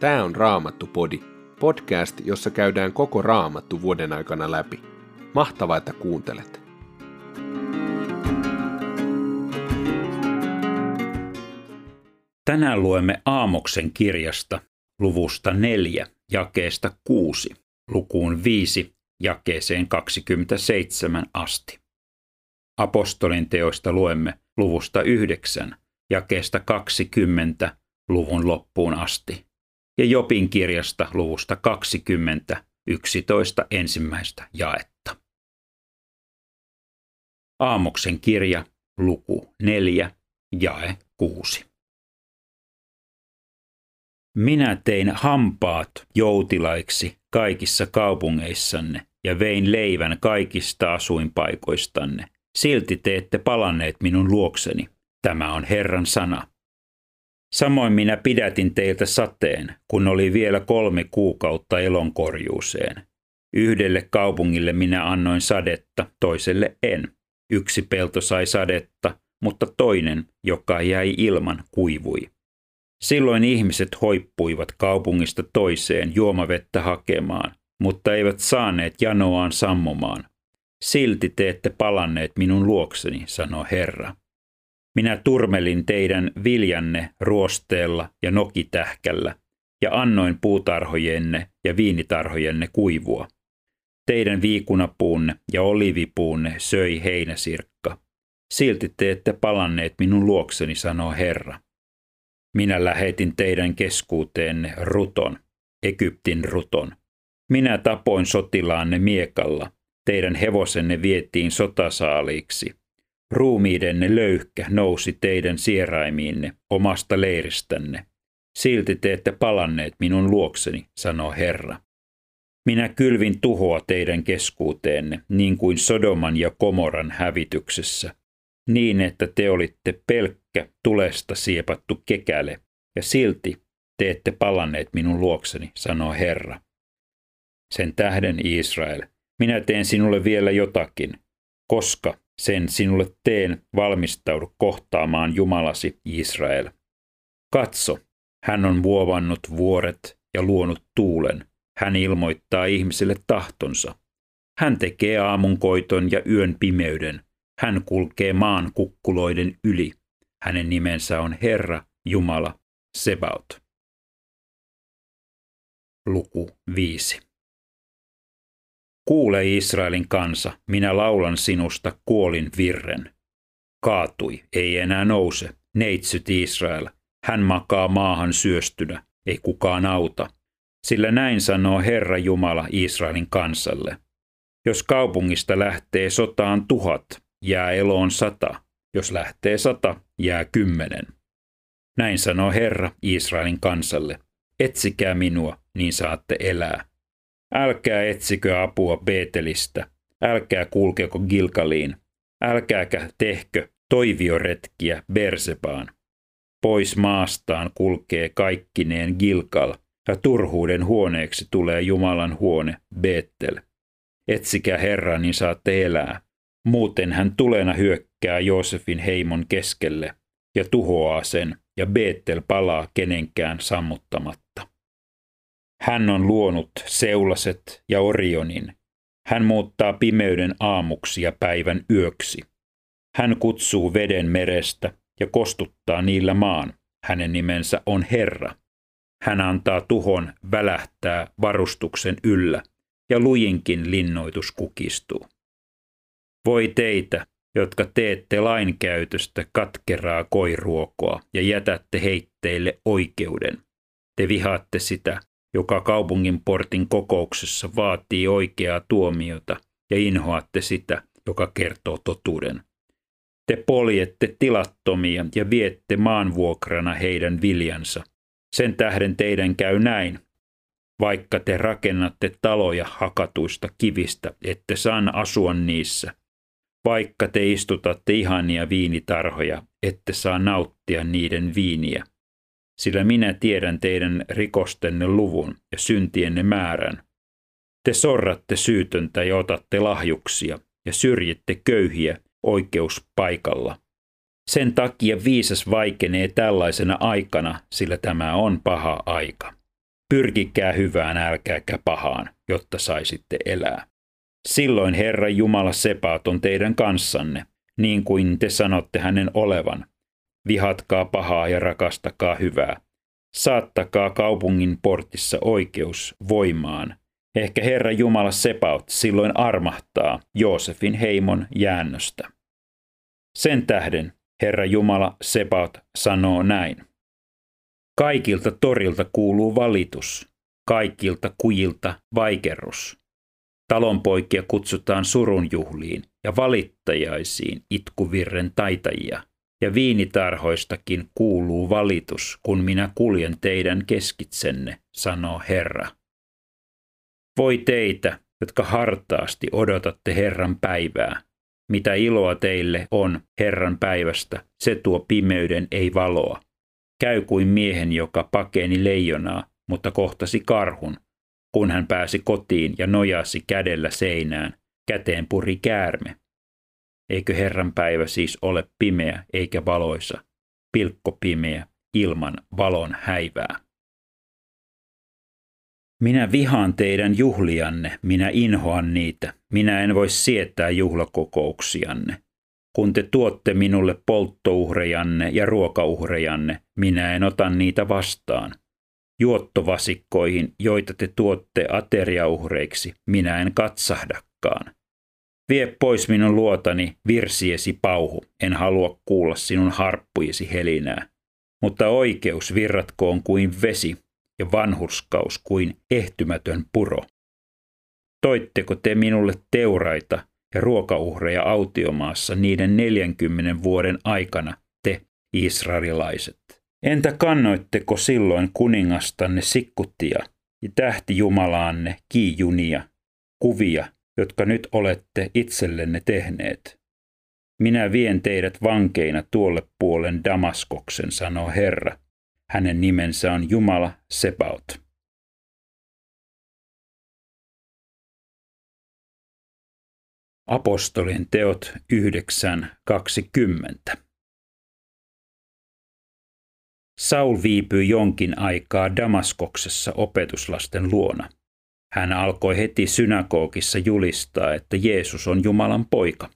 Tämä on Raamattu-podi, podcast, jossa käydään koko Raamattu vuoden aikana läpi. Mahtavaa, että kuuntelet! Tänään luemme Aamoksen kirjasta luvusta 4, jakeesta 6, lukuun 5, jakeeseen 27 asti. Apostolin teoista luemme luvusta 9, jakeesta 20 luvun loppuun asti ja Jopin kirjasta luvusta 20, 11 ensimmäistä jaetta. Aamoksen kirja, luku 4, jae 6. Minä tein hampaat joutilaiksi kaikissa kaupungeissanne ja vein leivän kaikista asuinpaikoistanne. Silti te ette palanneet minun luokseni. Tämä on Herran sana. Samoin minä pidätin teiltä sateen, kun oli vielä kolme kuukautta elonkorjuuseen. Yhdelle kaupungille minä annoin sadetta, toiselle en. Yksi pelto sai sadetta, mutta toinen, joka jäi ilman, kuivui. Silloin ihmiset hoippuivat kaupungista toiseen juomavettä hakemaan, mutta eivät saaneet janoaan sammumaan. Silti te ette palanneet minun luokseni, sanoo Herra. Minä turmelin teidän viljanne ruosteella ja nokitähkällä, ja annoin puutarhojenne ja viinitarhojenne kuivua. Teidän viikunapuunne ja olivipuunne söi heinäsirkka. Silti te ette palanneet minun luokseni, sanoo Herra. Minä lähetin teidän keskuuteenne ruton, Egyptin ruton. Minä tapoin sotilaanne miekalla, teidän hevosenne vietiin sotasaaliiksi – Ruumiidenne löyhkä nousi teidän sieraimiinne omasta leiristänne. Silti te ette palanneet minun luokseni, sanoo Herra. Minä kylvin tuhoa teidän keskuuteenne, niin kuin Sodoman ja Komoran hävityksessä, niin että te olitte pelkkä tulesta siepattu kekäle, ja silti te ette palanneet minun luokseni, sanoo Herra. Sen tähden Israel, minä teen sinulle vielä jotakin, koska sen sinulle teen, valmistaudu kohtaamaan Jumalasi Israel. Katso, hän on vuovannut vuoret ja luonut tuulen. Hän ilmoittaa ihmiselle tahtonsa. Hän tekee aamunkoiton ja yön pimeyden. Hän kulkee maan kukkuloiden yli. Hänen nimensä on Herra, Jumala, Sebaot. Luku 5. Kuule Israelin kansa, minä laulan sinusta kuolin virren. Kaatui, ei enää nouse, neitsyt Israel. Hän makaa maahan syöstynä, ei kukaan auta. Sillä näin sanoo Herra Jumala Israelin kansalle. Jos kaupungista lähtee sotaan tuhat, jää eloon sata. Jos lähtee sata, jää kymmenen. Näin sanoo Herra Israelin kansalle. Etsikää minua, niin saatte elää. Älkää etsikö apua Beetelistä, älkää kulkeko Gilkaliin, älkääkä tehkö toivioretkiä Bersebaan. Pois maastaan kulkee kaikkineen Gilkal, ja turhuuden huoneeksi tulee Jumalan huone Beettel. Etsikää Herran, niin saatte elää. Muuten hän tulena hyökkää Joosefin heimon keskelle ja tuhoaa sen, ja Beettel palaa kenenkään sammuttamatta. Hän on luonut seulaset ja Orionin. Hän muuttaa pimeyden aamuksi ja päivän yöksi. Hän kutsuu veden merestä ja kostuttaa niillä maan. Hänen nimensä on Herra. Hän antaa tuhon välähtää varustuksen yllä, ja lujinkin linnoitus kukistuu. Voi teitä, jotka teette lainkäytöstä katkeraa koiruokoa ja jätätte heitteille oikeuden. Te vihaatte sitä, joka kaupungin portin kokouksessa vaatii oikeaa tuomiota ja inhoatte sitä, joka kertoo totuuden. Te poljette tilattomia ja viette maanvuokrana heidän viljansa. Sen tähden teidän käy näin. Vaikka te rakennatte taloja hakatuista kivistä, ette saan asua niissä. Vaikka te istutatte ihania viinitarhoja, ette saa nauttia niiden viiniä sillä minä tiedän teidän rikostenne luvun ja syntienne määrän. Te sorratte syytöntä ja otatte lahjuksia ja syrjitte köyhiä oikeuspaikalla. Sen takia viisas vaikenee tällaisena aikana, sillä tämä on paha aika. Pyrkikää hyvään, älkääkä pahaan, jotta saisitte elää. Silloin Herra Jumala Sepaat on teidän kanssanne, niin kuin te sanotte hänen olevan. Vihatkaa pahaa ja rakastakaa hyvää. Saattakaa kaupungin portissa oikeus voimaan. Ehkä Herra Jumala Sepaut silloin armahtaa Joosefin heimon jäännöstä. Sen tähden Herra Jumala Sepaut sanoo näin. Kaikilta torilta kuuluu valitus, kaikilta kujilta vaikerrus. Talonpoikia kutsutaan surunjuhliin ja valittajaisiin itkuvirren taitajia. Ja viinitarhoistakin kuuluu valitus, kun minä kuljen teidän keskitsenne, sanoo Herra. Voi teitä, jotka hartaasti odotatte Herran päivää. Mitä iloa teille on Herran päivästä, se tuo pimeyden ei valoa. Käy kuin miehen, joka pakeni leijonaa, mutta kohtasi karhun. Kun hän pääsi kotiin ja nojasi kädellä seinään, käteen puri käärme. Eikö Herran päivä siis ole pimeä eikä valoisa, pilkko pimeä, ilman valon häivää? Minä vihaan teidän juhlianne, minä inhoan niitä, minä en voi sietää juhlakokouksianne. Kun te tuotte minulle polttouhrejanne ja ruokauhrejanne, minä en ota niitä vastaan. Juottovasikkoihin, joita te tuotte ateriauhreiksi, minä en katsahdakaan. Vie pois minun luotani virsiesi pauhu, en halua kuulla sinun harppujesi helinää. Mutta oikeus virratkoon kuin vesi ja vanhurskaus kuin ehtymätön puro. Toitteko te minulle teuraita ja ruokauhreja autiomaassa niiden 40 vuoden aikana, te israelilaiset? Entä kannoitteko silloin kuningastanne sikkuttia ja tähti Jumalaanne kiijunia, kuvia, jotka nyt olette itsellenne tehneet? Minä vien teidät vankeina tuolle puolen Damaskoksen, sanoo Herra. Hänen nimensä on Jumala Sebaut. Apostolien teot 9.20. Saul viipyi jonkin aikaa Damaskoksessa opetuslasten luona. Hän alkoi heti synagogissa julistaa, että Jeesus on Jumalan poika.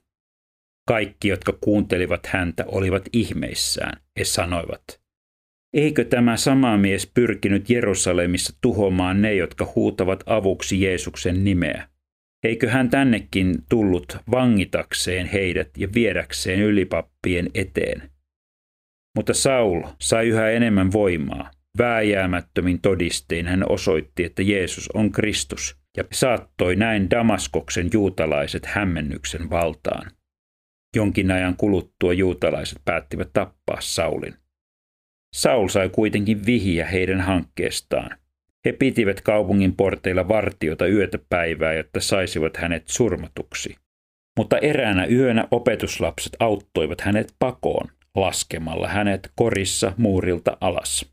Kaikki, jotka kuuntelivat häntä, olivat ihmeissään. He sanoivat, eikö tämä sama mies pyrkinyt Jerusalemissa tuhoamaan ne, jotka huutavat avuksi Jeesuksen nimeä? Eikö hän tännekin tullut vangitakseen heidät ja viedäkseen ylipappien eteen? Mutta Saul sai yhä enemmän voimaa. Vääjäämättömin todistein hän osoitti, että Jeesus on Kristus ja saattoi näin Damaskoksen juutalaiset hämmennyksen valtaan. Jonkin ajan kuluttua juutalaiset päättivät tappaa Saulin. Saul sai kuitenkin vihiä heidän hankkeestaan. He pitivät kaupungin porteilla vartiota yötä päivää, jotta saisivat hänet surmatuksi. Mutta eräänä yönä opetuslapset auttoivat hänet pakoon laskemalla hänet korissa muurilta alas.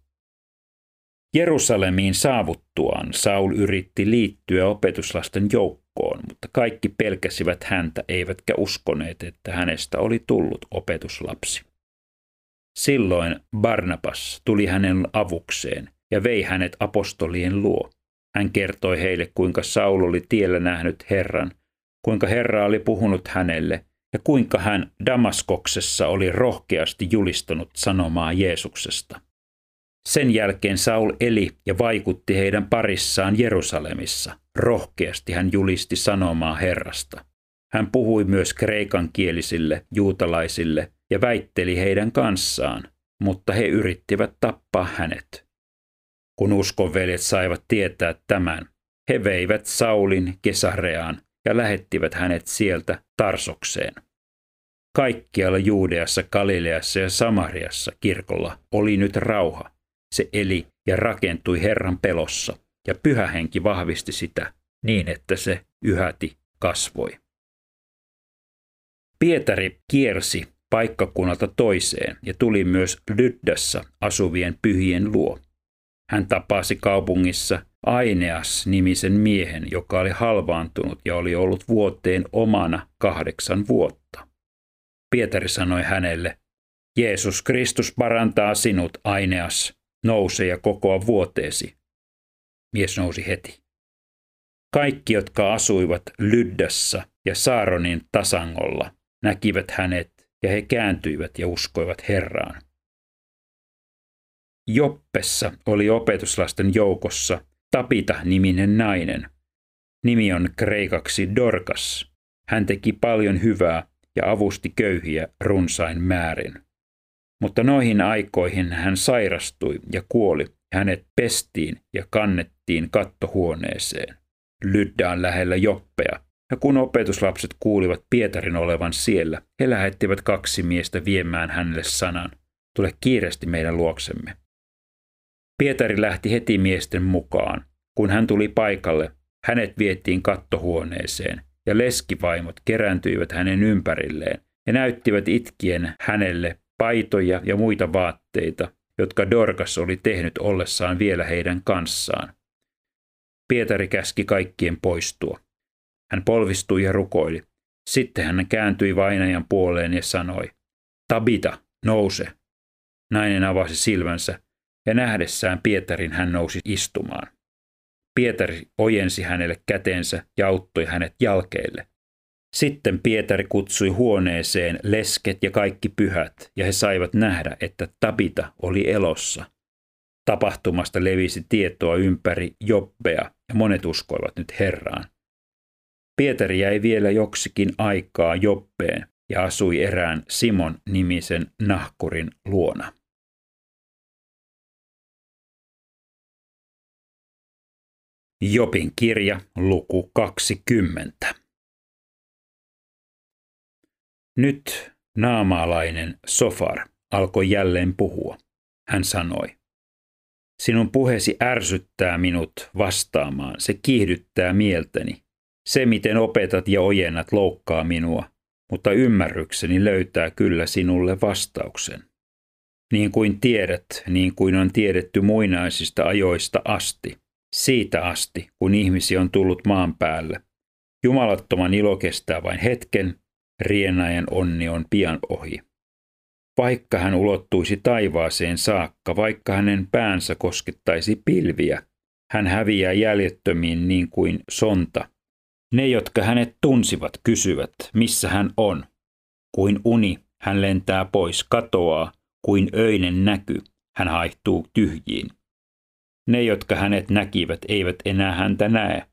Jerusalemiin saavuttuaan Saul yritti liittyä opetuslasten joukkoon, mutta kaikki pelkäsivät häntä eivätkä uskoneet, että hänestä oli tullut opetuslapsi. Silloin Barnabas tuli hänen avukseen ja vei hänet apostolien luo. Hän kertoi heille, kuinka Saul oli tiellä nähnyt Herran, kuinka Herra oli puhunut hänelle ja kuinka hän Damaskoksessa oli rohkeasti julistanut sanomaa Jeesuksesta. Sen jälkeen Saul eli ja vaikutti heidän parissaan Jerusalemissa. Rohkeasti hän julisti sanomaa Herrasta. Hän puhui myös kreikan-kielisille juutalaisille ja väitteli heidän kanssaan, mutta he yrittivät tappaa hänet. Kun uskonveljet saivat tietää tämän, he veivät Saulin Kesareaan ja lähettivät hänet sieltä Tarsokseen. Kaikkialla Juudeassa, Galileassa ja Samariassa kirkolla oli nyt rauha. Se eli ja rakentui Herran pelossa, ja pyhä henki vahvisti sitä niin, että se yhäti kasvoi. Pietari kiersi paikkakunnalta toiseen ja tuli myös Lyddassa asuvien pyhien luo. Hän tapasi kaupungissa Aineas-nimisen miehen, joka oli halvaantunut ja oli ollut vuoteen omana kahdeksan vuotta. Pietari sanoi hänelle, Jeesus Kristus parantaa sinut, Aineas, nouse ja kokoa vuoteesi. Mies nousi heti. Kaikki, jotka asuivat Lyddässä ja Saaronin tasangolla, näkivät hänet ja he kääntyivät ja uskoivat Herraan. Joppessa oli opetuslasten joukossa Tapita-niminen nainen. Nimi on kreikaksi Dorkas. Hän teki paljon hyvää ja avusti köyhiä runsain määrin. Mutta noihin aikoihin hän sairastui ja kuoli. Hänet pestiin ja kannettiin kattohuoneeseen. Lydda on lähellä Joppea, ja kun opetuslapset kuulivat Pietarin olevan siellä, he lähettivät kaksi miestä viemään hänelle sanan. Tule kiireesti meidän luoksemme. Pietari lähti heti miesten mukaan. Kun hän tuli paikalle, hänet vietiin kattohuoneeseen, ja leskivaimot kerääntyivät hänen ympärilleen ja näyttivät itkien hänelle paitoja ja muita vaatteita, jotka Dorkas oli tehnyt ollessaan vielä heidän kanssaan. Pietari käski kaikkien poistua. Hän polvistui ja rukoili. Sitten hän kääntyi vainajan puoleen ja sanoi, Tabita, nouse. Nainen avasi silmänsä ja nähdessään Pietarin hän nousi istumaan. Pietari ojensi hänelle kätensä ja auttoi hänet jalkeille. Sitten Pietari kutsui huoneeseen lesket ja kaikki pyhät, ja he saivat nähdä, että Tabita oli elossa. Tapahtumasta levisi tietoa ympäri Jobbea, ja monet uskoivat nyt Herraan. Pietari jäi vielä joksikin aikaa Joppeen ja asui erään Simon nimisen nahkurin luona. Jopin kirja, luku 20. Nyt naamaalainen Sofar alkoi jälleen puhua. Hän sanoi, Sinun puheesi ärsyttää minut vastaamaan, se kiihdyttää mieltäni. Se, miten opetat ja ojennat, loukkaa minua, mutta ymmärrykseni löytää kyllä sinulle vastauksen. Niin kuin tiedät, niin kuin on tiedetty muinaisista ajoista asti, siitä asti, kun ihmisi on tullut maan päälle. Jumalattoman ilo kestää vain hetken, rienajan onni on pian ohi. Vaikka hän ulottuisi taivaaseen saakka, vaikka hänen päänsä koskettaisi pilviä, hän häviää jäljettömiin niin kuin sonta. Ne, jotka hänet tunsivat, kysyvät, missä hän on. Kuin uni, hän lentää pois, katoaa, kuin öinen näky, hän haihtuu tyhjiin. Ne, jotka hänet näkivät, eivät enää häntä näe.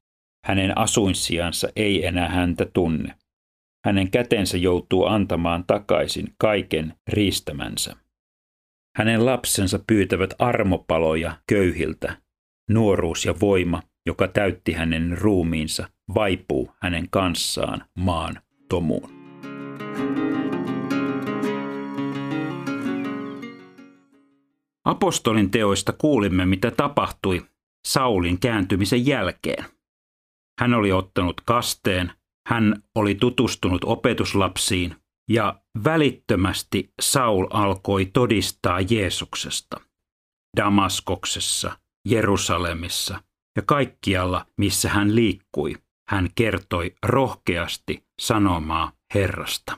Hänen asuinsiansa ei enää häntä tunne. Hänen kätensä joutuu antamaan takaisin kaiken riistämänsä. Hänen lapsensa pyytävät armopaloja köyhiltä. Nuoruus ja voima, joka täytti hänen ruumiinsa, vaipuu hänen kanssaan maan tomuun. Apostolin teoista kuulimme, mitä tapahtui Saulin kääntymisen jälkeen. Hän oli ottanut kasteen, hän oli tutustunut opetuslapsiin ja välittömästi Saul alkoi todistaa Jeesuksesta. Damaskoksessa, Jerusalemissa ja kaikkialla, missä hän liikkui, hän kertoi rohkeasti sanomaa Herrasta.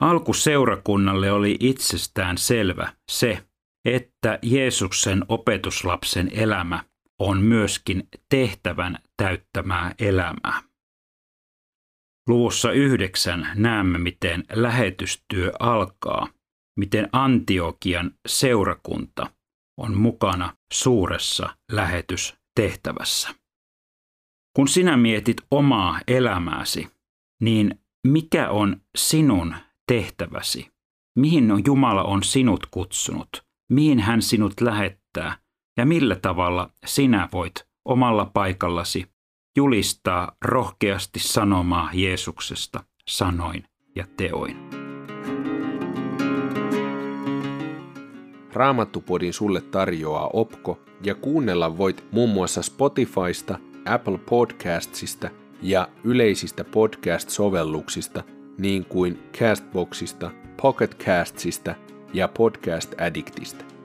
Alkuseurakunnalle oli itsestään selvä se, että Jeesuksen opetuslapsen elämä on myöskin tehtävän täyttämää elämää. Luvussa yhdeksän näemme, miten lähetystyö alkaa, miten Antiokian seurakunta on mukana suuressa lähetystehtävässä. Kun sinä mietit omaa elämääsi, niin mikä on sinun tehtäväsi? Mihin Jumala on sinut kutsunut? Mihin hän sinut lähettää? Ja millä tavalla sinä voit omalla paikallasi julistaa rohkeasti sanomaa Jeesuksesta sanoin ja teoin. Raamattupodin sulle tarjoaa Opko ja kuunnella voit muun muassa Spotifysta, Apple Podcastsista ja yleisistä podcast-sovelluksista – niin kuin Castboxista, Pocketcastsista ja Podcast Addictista.